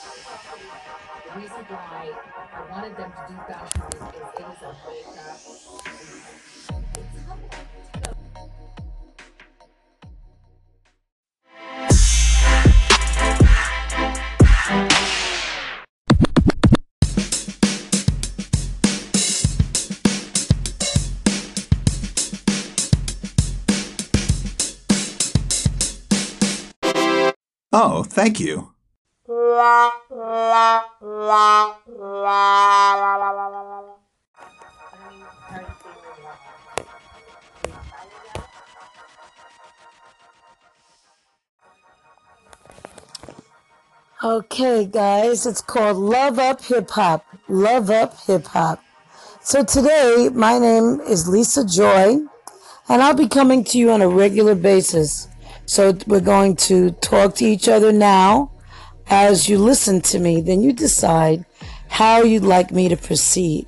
The reason why I wanted them to do fashion is, it is a wake up. Oh, thank you. Okay, guys, it's called Love Up Hip Hop. Love Up Hip Hop. So today, my name is Lisa Joy, and I'll be coming to you on a regular basis. So we're going to talk to each other now. As you listen to me, then you decide how you'd like me to proceed.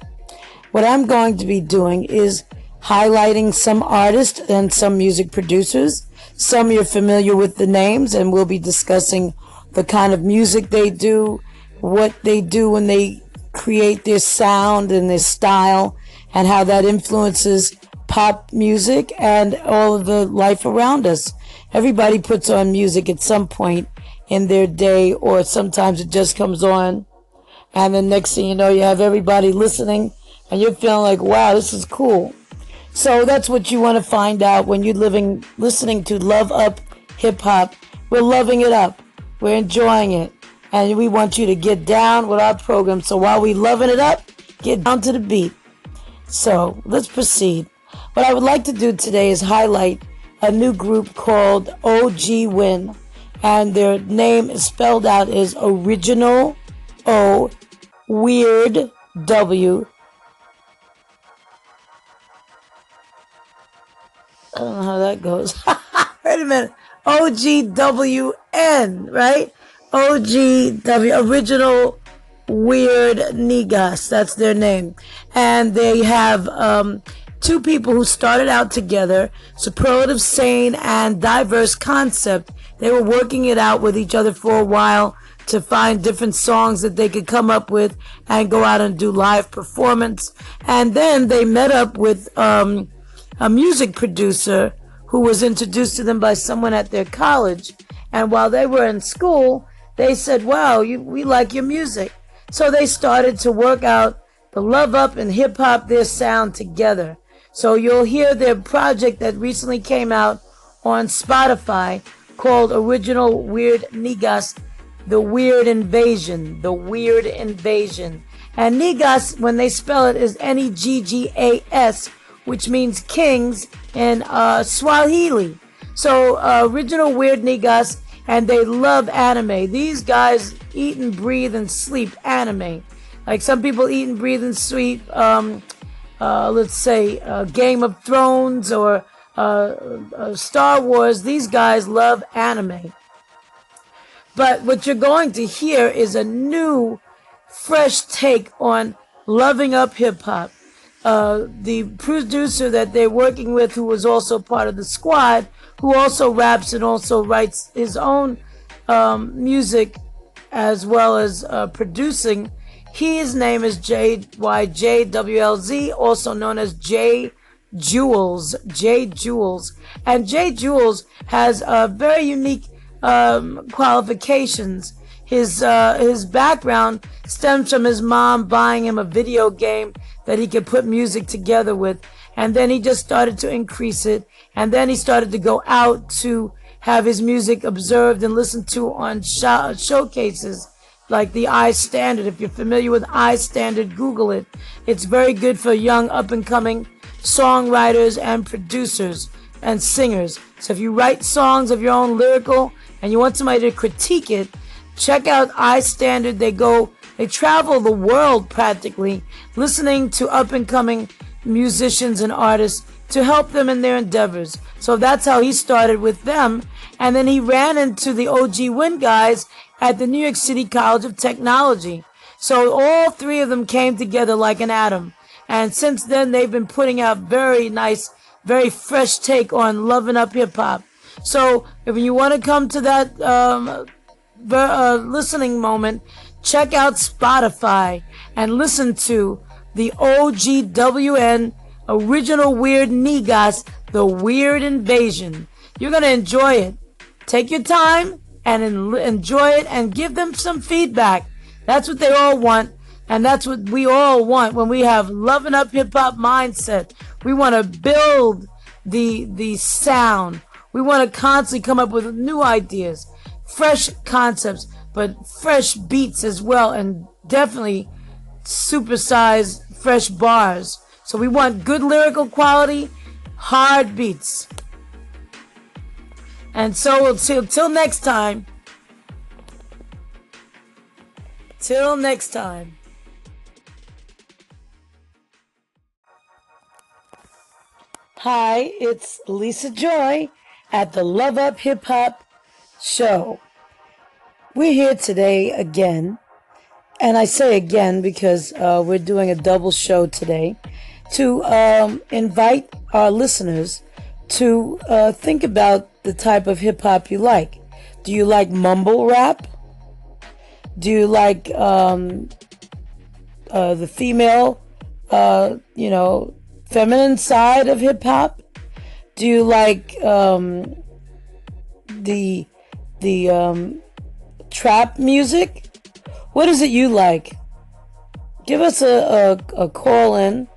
What I'm going to be doing is highlighting some artists and some music producers. Some you're familiar with the names, and we'll be discussing the kind of music they do, what they do when they create their sound and their style, and how that influences pop music and all of the life around us. Everybody puts on music at some point in their day, or sometimes it just comes on and the next thing you know, you have everybody listening and you're feeling like, wow, this is cool. So that's what you want to find out when you're living, listening to Love Up Hip Hop. We're loving it up. We're enjoying it. And we want you to get down with our program. So while we loving it up, get down to the beat. So let's proceed. What I would like to do today is highlight a new group called OG Win. And their name is spelled out as Original O Weird W. I don't know how that goes. Wait a minute. OGWN, right? OGW, Original Weird Neggas. That's their name. And they have um, two people who started out together, Superlative Sane and Diverse Concept. They were working it out with each other for a while to find different songs that they could come up with and go out and do live performance. And then they met up with um, a music producer who was introduced to them by someone at their college. And while they were in school, they said, Wow, you, we like your music. So they started to work out the love up and hip hop, their sound together. So you'll hear their project that recently came out on Spotify called Original Weird Nigas the weird invasion, the weird invasion. And Neggas, when they spell it, is N E G G A S, which means kings in uh, Swahili. So, uh, original weird Neggas, and they love anime. These guys eat and breathe and sleep anime. Like some people eat and breathe and sleep, um, uh, let's say, uh, Game of Thrones or uh, uh, Star Wars. These guys love anime. But what you're going to hear is a new, fresh take on loving up hip hop. Uh, the producer that they're working with, who was also part of the squad, who also raps and also writes his own um, music as well as producing. His name is JYJWLZ, also known as J Jules. J Jules. And J Jules has a very unique um, qualifications. His uh, his background stems from his mom buying him a video game that he could put music together with, and then he just started to increase it, and then he started to go out to have his music observed and listened to on show- showcases like the iStandard. If you're familiar with iStandard, Google it. It's very good for young up and coming songwriters and producers and singers. So if you write songs of your own lyrical and you want somebody to critique it, check out iStandard. They go, they travel the world practically, listening to up and coming musicians and artists to help them in their endeavors. So that's how he started with them. And then he ran into the OG Win guys at the New York City College of Technology. So all three of them came together like an atom. And since then, they've been putting out very nice, very fresh take on loving up hip hop. So if you want to come to that um, uh, listening moment, check out Spotify and listen to the OGWN original Weird Nigas, The Weird Invasion. You're going to enjoy it. Take your time and en- enjoy it and give them some feedback. That's what they all want. And that's what we all want when we have loving up hip hop mindset. We want to build the, the sound. We want to constantly come up with new ideas, fresh concepts, but fresh beats as well. And definitely supersized fresh bars. So we want good lyrical quality, hard beats. And so until till next time. Till next time. Hi, it's Lisa Joy at the Love Up Hip Hop Show. We're here today again, and I say again because uh, we're doing a double show today to um, invite our listeners to uh, think about the type of hip hop you like. Do you like mumble rap? Do you like um, uh, the female, uh, you know, feminine side of hip hop? Do you like um, the the um, trap music? What is it you like? Give us a, a, a call in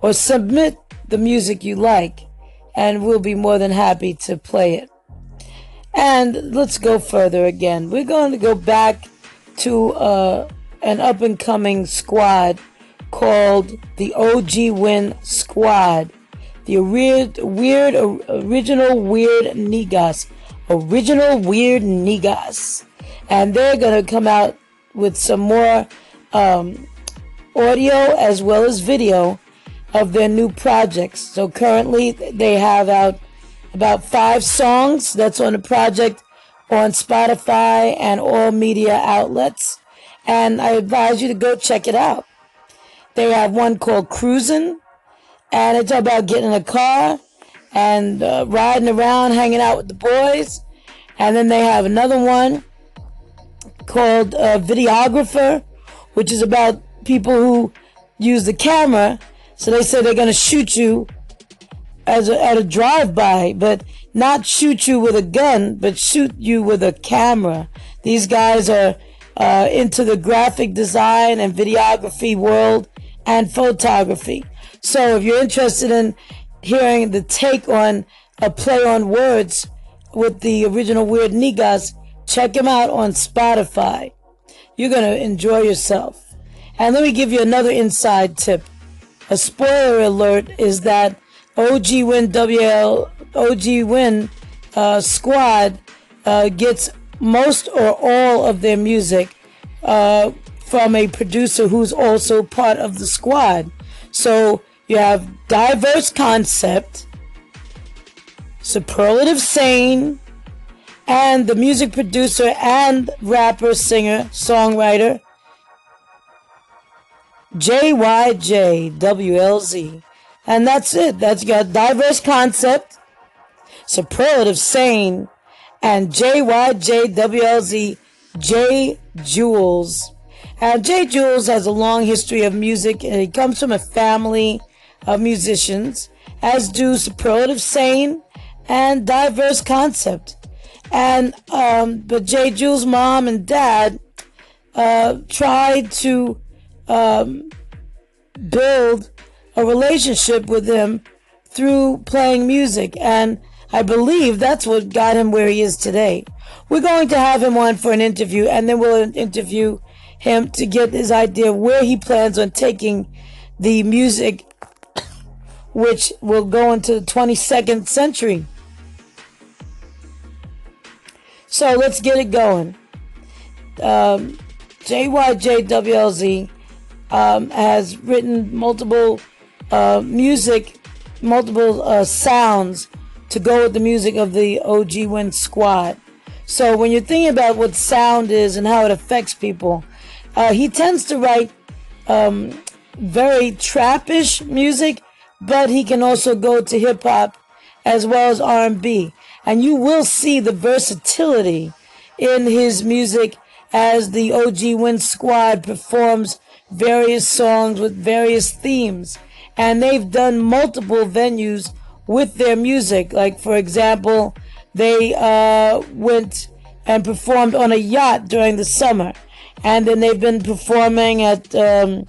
or submit the music you like, and we'll be more than happy to play it. And let's go further again. We're going to go back to uh, an up and coming squad called the OG Win Squad. The weird, weird, original weird Nigas. Original weird Nigas. And they're going to come out with some more um, audio as well as video of their new projects. So currently they have out about five songs that's on the project on Spotify and all media outlets. And I advise you to go check it out. They have one called Cruising, and it's about getting in a car and uh, riding around, hanging out with the boys. And then they have another one called uh, Videographer, which is about people who use the camera. So they say they're going to shoot you as a, at a drive-by, but not shoot you with a gun, but shoot you with a camera. These guys are uh, into the graphic design and videography world and photography. So if you're interested in hearing the take on a play on words with the original Weird Nigas, check him out on Spotify. You're going to enjoy yourself. And let me give you another inside tip. A spoiler alert is that OG Win WL OG Win uh, squad uh, gets most or all of their music uh, from a producer who's also part of the squad. So you have diverse concept, superlative sane, and the music producer and rapper, singer, songwriter JYJWLZ. And that's it. That's got diverse concept, superlative sane, and JYJWLZ J Jules. And J Jules has a long history of music and he comes from a family of musicians, as do superlative sane and diverse concept. And um, but J Jules' mom and dad uh, tried to um, build a relationship with him through playing music. And I believe that's what got him where he is today. We're going to have him on for an interview and then we'll interview him to get his idea of where he plans on taking the music, which will go into the 22nd century. So let's get it going. Um, JYJWLZ um, has written multiple uh, music, multiple uh, sounds to go with the music of the OG Win Squad. So when you're thinking about what sound is and how it affects people, uh, he tends to write um, very trappish music, but he can also go to hip hop as well as R&B, and you will see the versatility in his music as the OG Win Squad performs various songs with various themes. And they've done multiple venues with their music. Like, for example, they uh, went and performed on a yacht during the summer. And then they've been performing at um,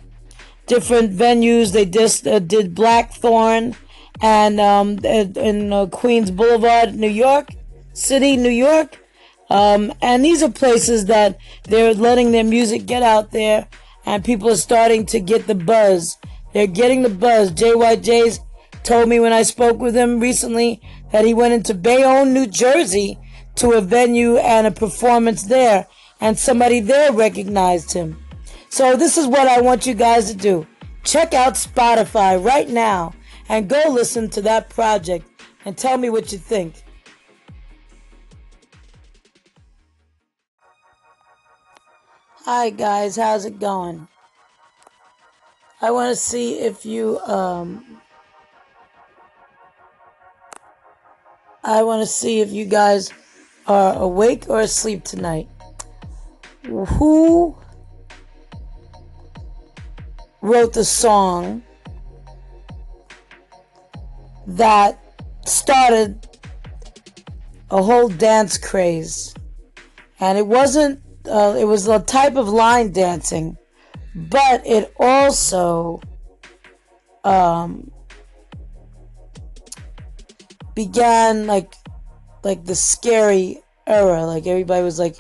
different venues. They just uh, did Blackthorn and um, in uh, Queens Boulevard, New York City, New York. Um, and these are places that they're letting their music get out there, and people are starting to get the buzz. They're getting the buzz. JYJ's told me when I spoke with him recently that he went into Bayonne, New Jersey to a venue and a performance there, and somebody there recognized him. So this is what I want you guys to do. Check out Spotify right now and go listen to that project and tell me what you think. Hi guys, how's it going? I want to see if you um I want to see if you guys are awake or asleep tonight. Who wrote the song that started a whole dance craze? And it wasn't, uh, it was a type of line dancing, but it also um, began like like the scary era. Like everybody was like,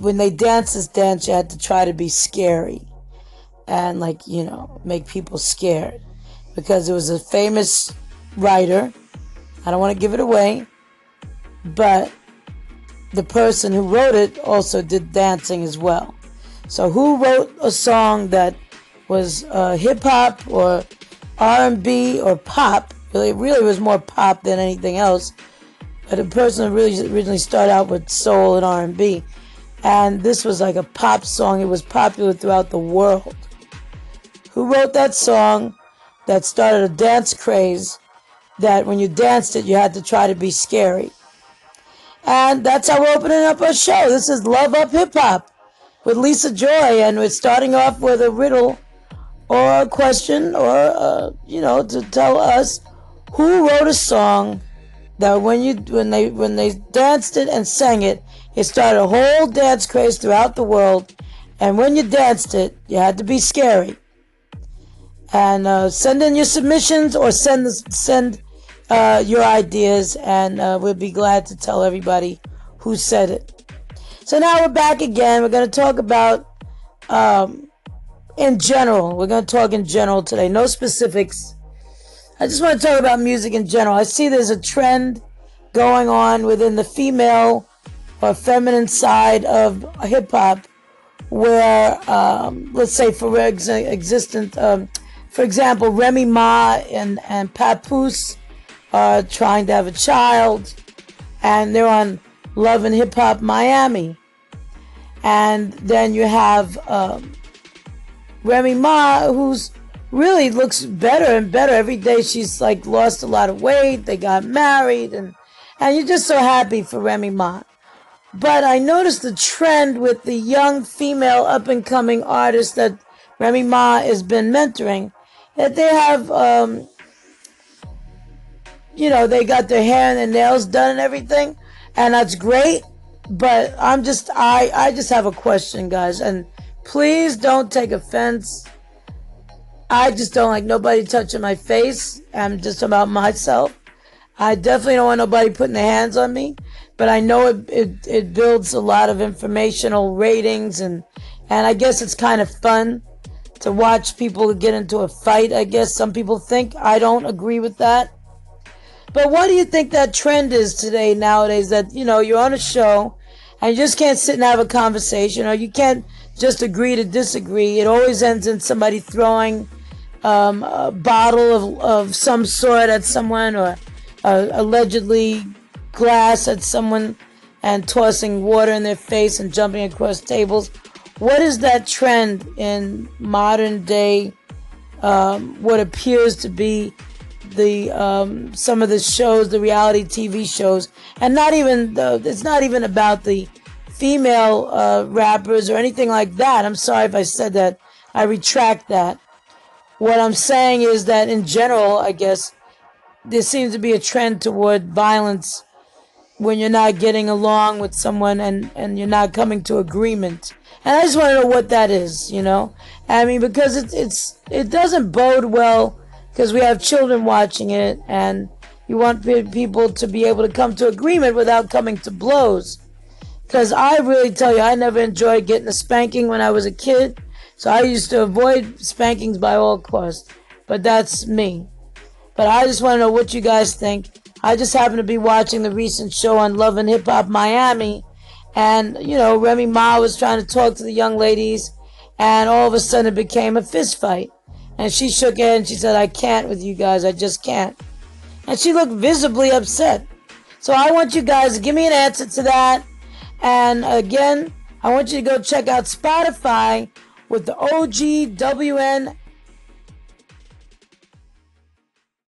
when they danced this dance, you had to try to be scary and like you know make people scared because it was a famous writer. I don't want to give it away, but the person who wrote it also did dancing as well. So who wrote a song that was uh, hip hop or R&B or pop? It really was more pop than anything else. But the person really originally started out with soul and R&B, and this was like a pop song. It was popular throughout the world. Who wrote that song that started a dance craze? That when you danced it, you had to try to be scary. And that's how we're opening up our show. This is Love Up Hip Hop with Lisa Joy, and we're starting off with a riddle or a question, or uh, you know, to tell us who wrote a song that when you when they when they danced it and sang it, it started a whole dance craze throughout the world. And when you danced it, you had to be scary. And uh, send in your submissions or send send uh, your ideas, and uh, we'll be glad to tell everybody who said it. So now we're back again. We're going to talk about um, in general. We're going to talk in general today. No specifics I just want to talk about music in general. I see there's a trend going on within the female or feminine side of hip hop where, um, let's say, for ex- existent, um, for example, Remy Ma and, and Papoose are trying to have a child, and they're on Love and Hip Hop Miami. And then you have um, Remy Ma, who's really looks better and better every day. She's like lost a lot of weight. They got married, and and you're just so happy for Remy Ma. But I noticed the trend with the young female up and coming artists that Remy Ma has been mentoring that they have, um, you know, they got their hair and their nails done and everything, and that's great. But I'm just, I, I just have a question, guys, and please don't take offense I just don't like nobody touching my face. I'm just about myself. I definitely don't want nobody putting their hands on me, but I know it, it, it builds a lot of informational ratings and, and I guess it's kind of fun to watch people get into a fight. I guess some people think I don't agree with that. But what do you think that trend is today nowadays that, you know, you're on a show and you just can't sit and have a conversation or you can't just agree to disagree. It always ends in somebody throwing um, a bottle of, of some sort at someone or uh, allegedly glass at someone and tossing water in their face and jumping across tables. What is that trend in modern day, um, what appears to be the um, some of the shows, the reality TV shows, and not even the, it's not even about the female uh, rappers or anything like that. I'm sorry if I said that. I retract that. What I'm saying is that in general, I guess, there seems to be a trend toward violence when you're not getting along with someone and, and you're not coming to agreement. And I just want to know what that is, you know? I mean, because it's, it's, it doesn't bode well because we have children watching it and you want people to be able to come to agreement without coming to blows. Because I really tell you, I never enjoyed getting a spanking when I was a kid. So I used to avoid spankings by all costs. But that's me. But I just want to know what you guys think. I just happened to be watching the recent show on Love and Hip Hop Miami. And, you know, Remy Ma was trying to talk to the young ladies. And all of a sudden it became a fist fight. And she shook her head and she said, I can't with you guys. I just can't. And she looked visibly upset. So I want you guys to give me an answer to that. And again, I want you to go check out Spotify with the OGWN